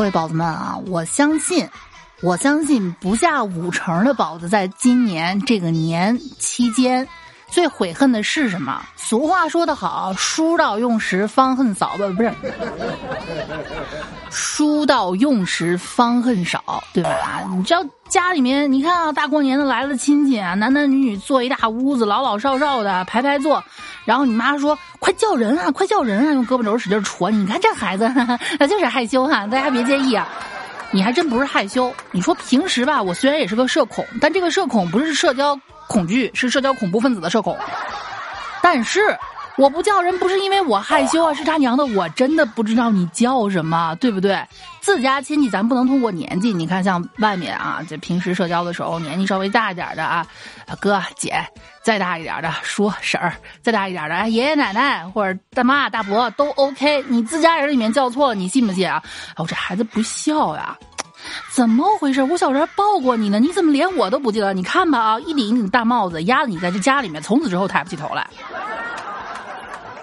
各位宝子们啊，我相信，我相信不下五成的宝子在今年这个年期间。最悔恨的是什么？俗话说得好，“书到用时方恨少”，不不是，“书到用时方恨少”，对吧？你知道家里面，你看啊，大过年的来了亲戚啊，男男女女坐一大屋子，老老少少的排排坐，然后你妈说：“快叫人啊，快叫人啊！”用胳膊肘使劲戳你，你看这孩子，他就是害羞哈，大家别介意啊。你还真不是害羞，你说平时吧，我虽然也是个社恐，但这个社恐不是社交。恐惧是社交恐怖分子的社恐，但是我不叫人不是因为我害羞啊，是他娘的，我真的不知道你叫什么，对不对？自家亲戚咱不能通过年纪，你看像外面啊，这平时社交的时候，年纪稍微大一点的啊，哥姐，再大一点的叔婶儿，再大一点的爷爷奶奶或者大妈大伯都 OK。你自家人里面叫错了，你信不信啊？哦，这孩子不孝呀。怎么回事？我小时候抱过你呢，你怎么连我都不记得？你看吧啊，一顶一顶大帽子压得你在这家里面，从此之后抬不起头来。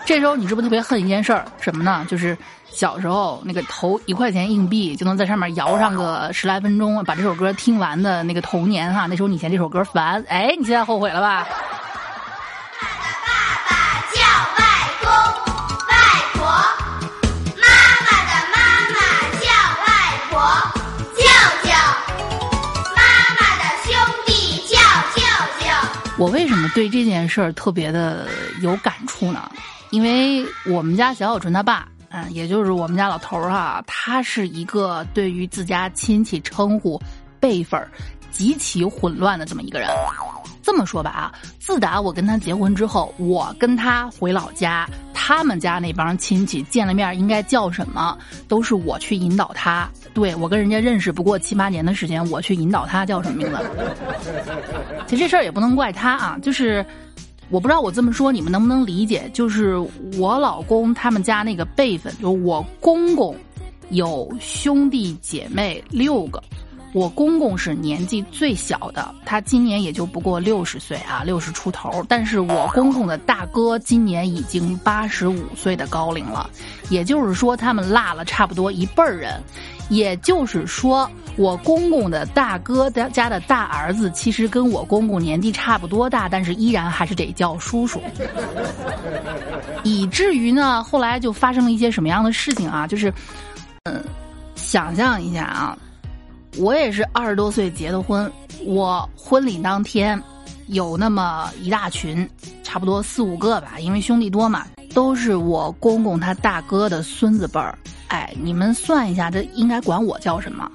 这时候你是不是特别恨一件事儿？什么呢？就是小时候那个投一块钱硬币就能在上面摇上个十来分钟，把这首歌听完的那个童年哈。那时候你嫌这首歌烦，哎，你现在后悔了吧？我为什么对这件事儿特别的有感触呢？因为我们家小小纯他爸，嗯，也就是我们家老头儿哈，他是一个对于自家亲戚称呼辈分极其混乱的这么一个人。这么说吧啊，自打我跟他结婚之后，我跟他回老家。他们家那帮亲戚见了面应该叫什么，都是我去引导他。对我跟人家认识不过七八年的时间，我去引导他叫什么名字。其实这事儿也不能怪他啊，就是我不知道我这么说你们能不能理解。就是我老公他们家那个辈分，就我公公有兄弟姐妹六个。我公公是年纪最小的，他今年也就不过六十岁啊，六十出头。但是我公公的大哥今年已经八十五岁的高龄了，也就是说他们落了差不多一辈儿人。也就是说，我公公的大哥的家的大儿子，其实跟我公公年纪差不多大，但是依然还是得叫叔叔。以至于呢，后来就发生了一些什么样的事情啊？就是，嗯，想象一下啊。我也是二十多岁结的婚，我婚礼当天有那么一大群，差不多四五个吧，因为兄弟多嘛，都是我公公他大哥的孙子辈儿。哎，你们算一下，这应该管我叫什么？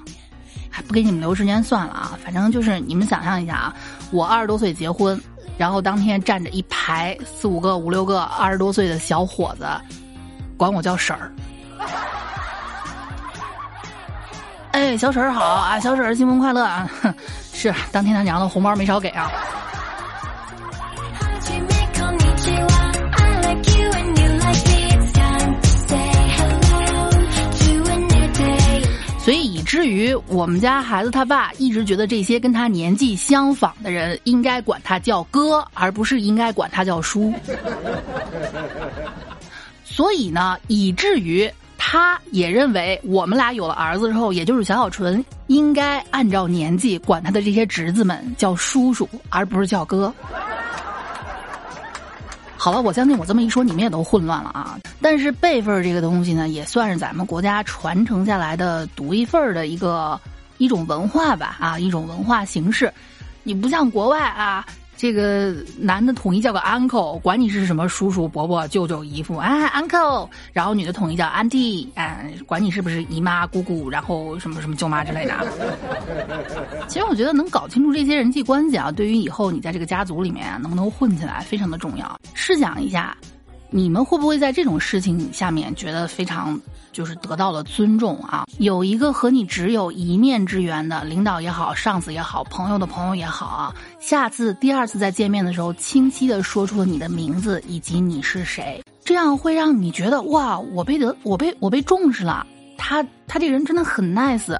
还不给你们留时间算了啊！反正就是你们想象一下啊，我二十多岁结婚，然后当天站着一排四五个、五六个二十多岁的小伙子，管我叫婶儿。哎，小婶儿好啊！小婶儿新婚快乐啊！是当天他娘的红包没少给啊。所以以至于我们家孩子他爸一直觉得这些跟他年纪相仿的人应该管他叫哥，而不是应该管他叫叔。所以呢，以至于。他也认为，我们俩有了儿子之后，也就是小小纯，应该按照年纪管他的这些侄子们叫叔叔，而不是叫哥。好了，我相信我这么一说，你们也都混乱了啊。但是辈分这个东西呢，也算是咱们国家传承下来的独一份的一个一种文化吧，啊，一种文化形式。你不像国外啊。这个男的统一叫个 uncle，管你是什么叔叔、伯伯、舅舅、姨父，哎，uncle。然后女的统一叫 auntie，哎，管你是不是姨妈、姑姑，然后什么什么舅妈之类的。其实我觉得能搞清楚这些人际关系啊，对于以后你在这个家族里面啊能不能混起来非常的重要。试想一下。你们会不会在这种事情下面觉得非常就是得到了尊重啊？有一个和你只有一面之缘的领导也好，上司也好，朋友的朋友也好啊，下次第二次再见面的时候，清晰的说出了你的名字以及你是谁，这样会让你觉得哇，我被得我被我被重视了，他他这人真的很 nice。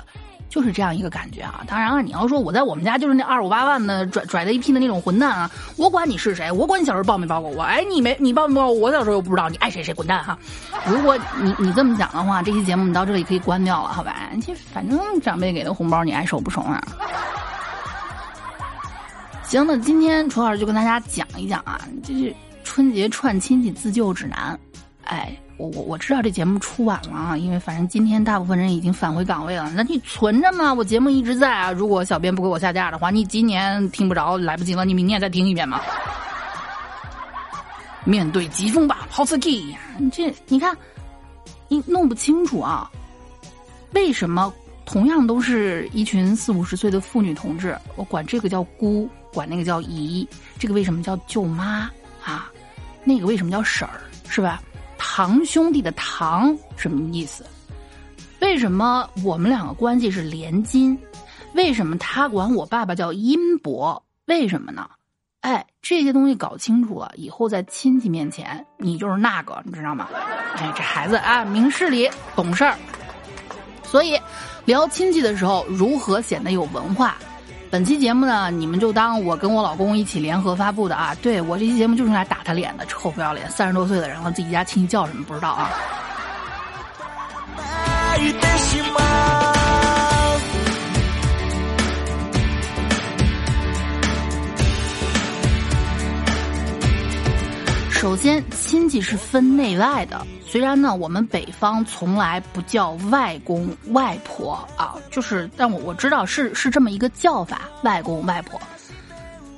就是这样一个感觉啊。当然了，你要说我在我们家就是那二五八万的拽拽的一批的那种混蛋啊，我管你是谁，我管你小时候抱没抱过我，哎，你没你抱没抱过我，小时候又不知道，你爱谁谁滚蛋哈。如果你你这么讲的话，这期节目你到这里可以关掉了，好吧？其实反正长辈给的红包你爱收不收啊？行，那今天楚老师就跟大家讲一讲啊，就是春节串亲戚自救指南。哎，我我知道这节目出晚了啊，因为反正今天大部分人已经返回岗位了。那你存着嘛，我节目一直在啊。如果小编不给我下架的话，你今年听不着，来不及了，你明年再听一遍嘛。面对疾风吧，好刺激呀！你这你看，你弄不清楚啊，为什么同样都是一群四五十岁的妇女同志，我管这个叫姑，管那个叫姨，这个为什么叫舅妈啊？那个为什么叫婶儿，是吧？堂兄弟的堂什么意思？为什么我们两个关系是连襟？为什么他管我爸爸叫殷伯？为什么呢？哎，这些东西搞清楚了以后，在亲戚面前你就是那个，你知道吗？哎，这孩子啊，明事理，懂事儿。所以聊亲戚的时候，如何显得有文化？本期节目呢，你们就当我跟我老公一起联合发布的啊！对我这期节目就是来打他脸的，臭不要脸！三十多岁的人了，自己家亲戚叫什么不知道啊？首先，亲戚是分内外的。虽然呢，我们北方从来不叫外公外婆啊，就是，但我我知道是是这么一个叫法，外公外婆。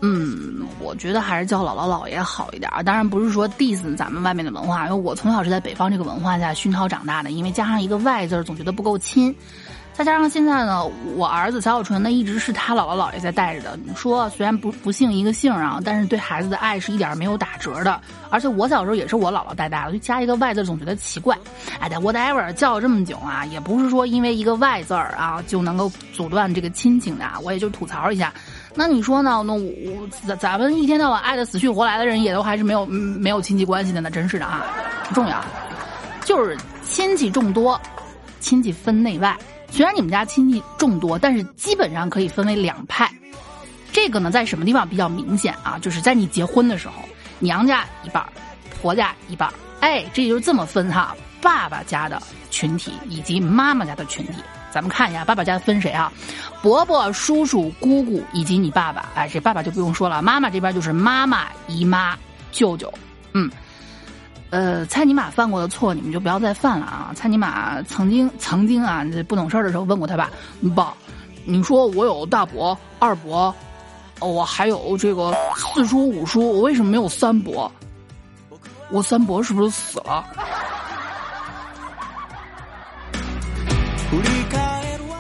嗯，我觉得还是叫姥姥姥爷好一点。当然不是说 diss 咱们外面的文化，因为我从小是在北方这个文化下熏陶长大的，因为加上一个外字，总觉得不够亲。再加上现在呢，我儿子小小纯呢一直是他姥姥姥爷在带着的。你说虽然不不姓一个姓啊，但是对孩子的爱是一点没有打折的。而且我小时候也是我姥姥带大的，就加一个外字总觉得奇怪。哎，whatever 叫了这么久啊，也不是说因为一个外字儿啊就能够阻断这个亲情的。我也就吐槽一下。那你说呢？那我咱咱们一天到晚爱的死去活来的人，也都还是没有没有亲戚关系的，那真是的啊，不重要。就是亲戚众多，亲戚分内外。虽然你们家亲戚众多，但是基本上可以分为两派。这个呢，在什么地方比较明显啊？就是在你结婚的时候，娘家一半，婆家一半。哎，这就是这么分哈。爸爸家的群体以及妈妈家的群体，咱们看一下爸爸家分谁啊？伯伯、叔叔、姑姑以及你爸爸。哎，这爸爸就不用说了。妈妈这边就是妈妈、姨妈、舅舅。嗯。呃，蔡尼玛犯过的错，你们就不要再犯了啊！蔡尼玛曾经曾经啊，不懂事儿的时候问过他爸：“爸，你说我有大伯、二伯，我还有这个四叔、五叔，我为什么没有三伯？我三伯是不是死了？”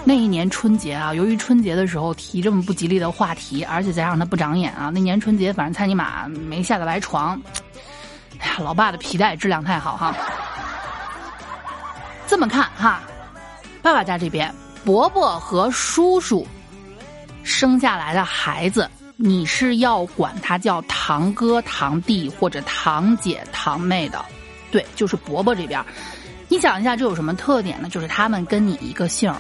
那一年春节啊，由于春节的时候提这么不吉利的话题，而且再让他不长眼啊，那年春节反正蔡尼玛没下得来床。哎呀，老爸的皮带质量太好哈！这么看哈，爸爸家这边伯伯和叔叔生下来的孩子，你是要管他叫堂哥、堂弟或者堂姐、堂妹的。对，就是伯伯这边。你想一下，这有什么特点呢？就是他们跟你一个姓，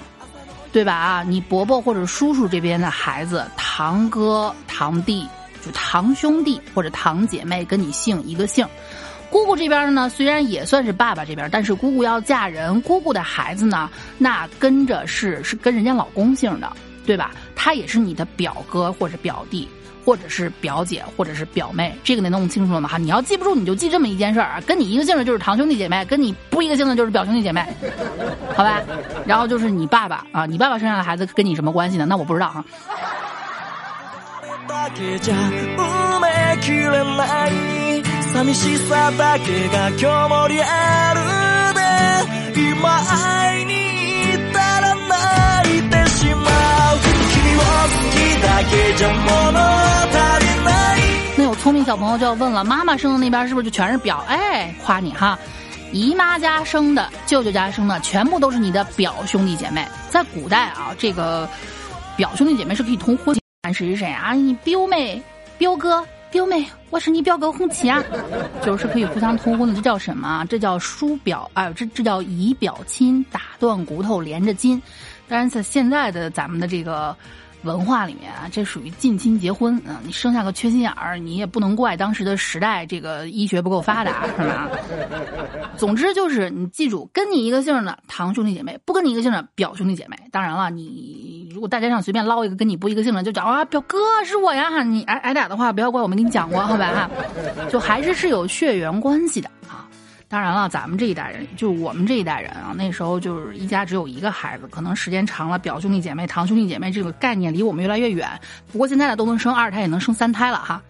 对吧？啊，你伯伯或者叔叔这边的孩子，堂哥、堂弟。就堂兄弟或者堂姐妹跟你姓一个姓，姑姑这边呢，虽然也算是爸爸这边，但是姑姑要嫁人，姑姑的孩子呢，那跟着是是跟人家老公姓的，对吧？他也是你的表哥或者表弟，或者是表姐或者是表妹，这个得弄清楚了吗？哈，你要记不住，你就记这么一件事儿啊，跟你一个姓的就是堂兄弟姐妹，跟你不一个姓的就是表兄弟姐妹，好吧？然后就是你爸爸啊，你爸爸生下的孩子跟你什么关系呢？那我不知道哈。那有聪明小朋友就要问了：妈妈生的那边是不是就全是表？哎，夸你哈！姨妈家生的、舅舅家生的，全部都是你的表兄弟姐妹。在古代啊，这个表兄弟姐妹是可以通婚。谁是谁啊？你表妹、表哥、表妹，我是你表哥红旗啊，就是可以互相通婚的，这叫什么？这叫叔表哎，这这叫姨表亲，打断骨头连着筋。当然，在现在的咱们的这个。文化里面啊，这属于近亲结婚啊！你生下个缺心眼儿，你也不能怪当时的时代这个医学不够发达，是吧？总之就是你记住，跟你一个姓的堂兄弟姐妹，不跟你一个姓的表兄弟姐妹。当然了，你如果大街上随便捞一个跟你不一个姓的，就讲啊表哥是我呀，你挨挨打的话，不要怪我没跟你讲过，好吧？哈，就还是是有血缘关系的啊。当然了，咱们这一代人，就我们这一代人啊，那时候就是一家只有一个孩子，可能时间长了，表兄弟姐妹、堂兄弟姐妹这个概念离我们越来越远。不过现在呢，都能生二胎，也能生三胎了哈。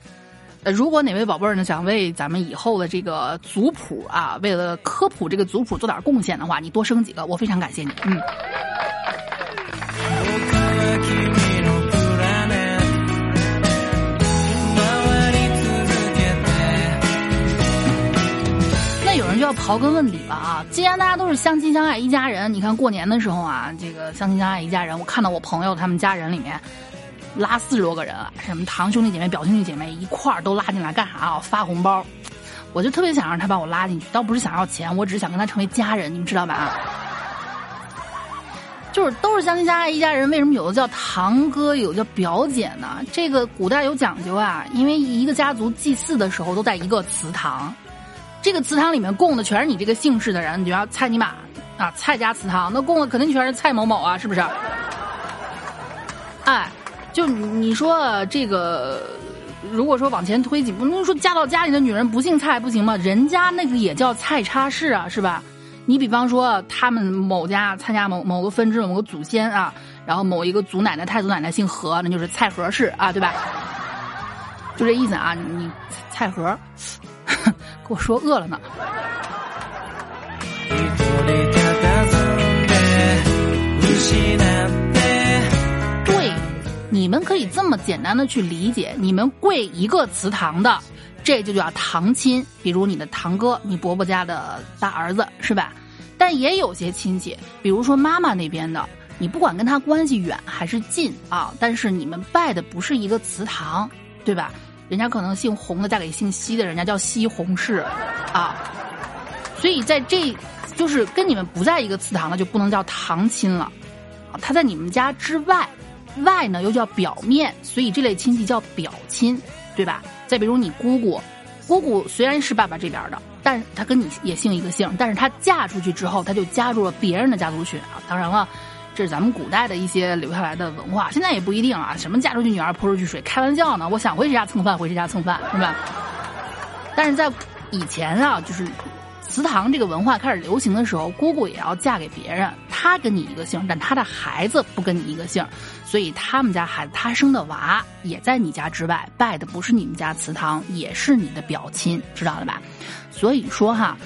呃，如果哪位宝贝儿呢想为咱们以后的这个族谱啊，为了科普这个族谱做点贡献的话，你多生几个，我非常感谢你。嗯。有人就要刨根问底了啊！既然大家都是相亲相爱一家人，你看过年的时候啊，这个相亲相爱一家人，我看到我朋友他们家人里面拉四十多个人，什么堂兄弟姐妹、表兄弟姐妹一块儿都拉进来干啥啊？发红包，我就特别想让他把我拉进去，倒不是想要钱，我只是想跟他成为家人，你们知道吧？就是都是相亲相爱一家人，为什么有的叫堂哥，有的叫表姐呢？这个古代有讲究啊，因为一个家族祭祀的时候都在一个祠堂。这个祠堂里面供的全是你这个姓氏的人，你就要蔡尼玛啊，蔡家祠堂，那供的肯定全是蔡某某啊，是不是？哎，就你说这个，如果说往前推几步，那说嫁到家里的女人不姓蔡不行吗？人家那个也叫蔡差氏啊，是吧？你比方说他们某家参加某某个分支某个祖先啊，然后某一个祖奶奶太祖奶奶姓何，那就是蔡何氏啊，对吧？就这意思啊，你蔡何。我说饿了呢。对，你们可以这么简单的去理解，你们跪一个祠堂的，这就叫堂亲，比如你的堂哥，你伯伯家的大儿子，是吧？但也有些亲戚，比如说妈妈那边的，你不管跟他关系远还是近啊，但是你们拜的不是一个祠堂，对吧？人家可能姓洪的嫁给姓西的，人家叫西洪氏，啊，所以在这，就是跟你们不在一个祠堂的就不能叫堂亲了，啊，他在你们家之外，外呢又叫表面，所以这类亲戚叫表亲，对吧？再比如你姑姑，姑姑虽然是爸爸这边的，但她跟你也姓一个姓，但是她嫁出去之后，她就加入了别人的家族群啊，当然了。这是咱们古代的一些留下来的文化，现在也不一定啊。什么嫁出去女儿泼出去水，开玩笑呢？我想回谁家蹭饭回谁家蹭饭，是吧？但是在以前啊，就是祠堂这个文化开始流行的时候，姑姑也要嫁给别人，她跟你一个姓，但她的孩子不跟你一个姓，所以他们家孩子他生的娃也在你家之外，拜的不是你们家祠堂，也是你的表亲，知道了吧？所以说哈，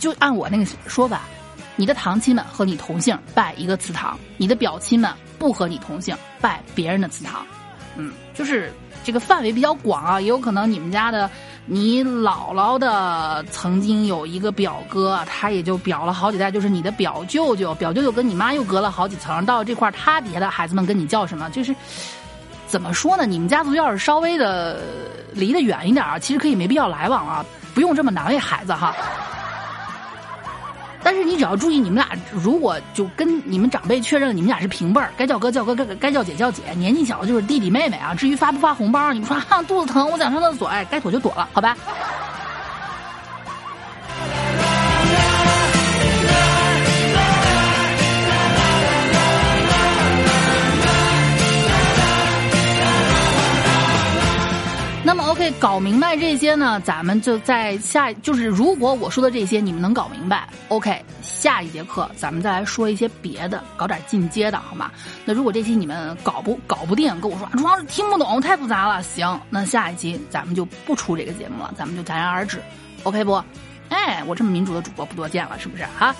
就按我那个说法。你的堂亲们和你同姓，拜一个祠堂；你的表亲们不和你同姓，拜别人的祠堂。嗯，就是这个范围比较广啊，也有可能你们家的你姥姥的曾经有一个表哥，他也就表了好几代，就是你的表舅舅，表舅舅跟你妈又隔了好几层，到这块他底下的孩子们跟你叫什么？就是怎么说呢？你们家族要是稍微的离得远一点啊，其实可以没必要来往啊，不用这么难为孩子哈。但是你只要注意，你们俩如果就跟你们长辈确认你们俩是平辈儿，该叫哥叫哥，该该叫姐叫姐，年纪小的就是弟弟妹妹啊。至于发不发红包，你们说啊肚子疼，我想上厕所，哎，该躲就躲了，好吧。那么 OK，搞明白这些呢，咱们就在下，就是如果我说的这些你们能搞明白，OK，下一节课咱们再来说一些别的，搞点进阶的好吗？那如果这期你们搞不搞不定，跟我说主要是听不懂，太复杂了，行，那下一期咱们就不出这个节目了，咱们就戛然而止，OK 不？哎，我这么民主的主播不多见了，是不是哈？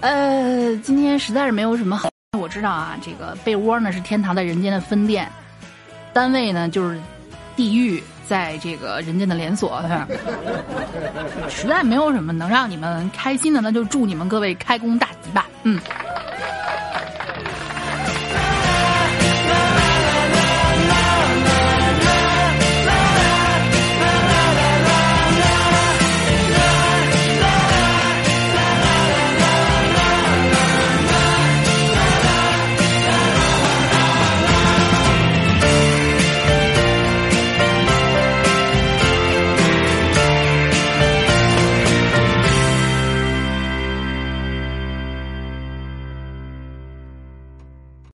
呃，今天实在是没有什么好，我知道啊，这个被窝呢是天堂在人间的分店，单位呢就是。地狱在这个人间的连锁，实在没有什么能让你们开心的，那就祝你们各位开工大吉吧。嗯。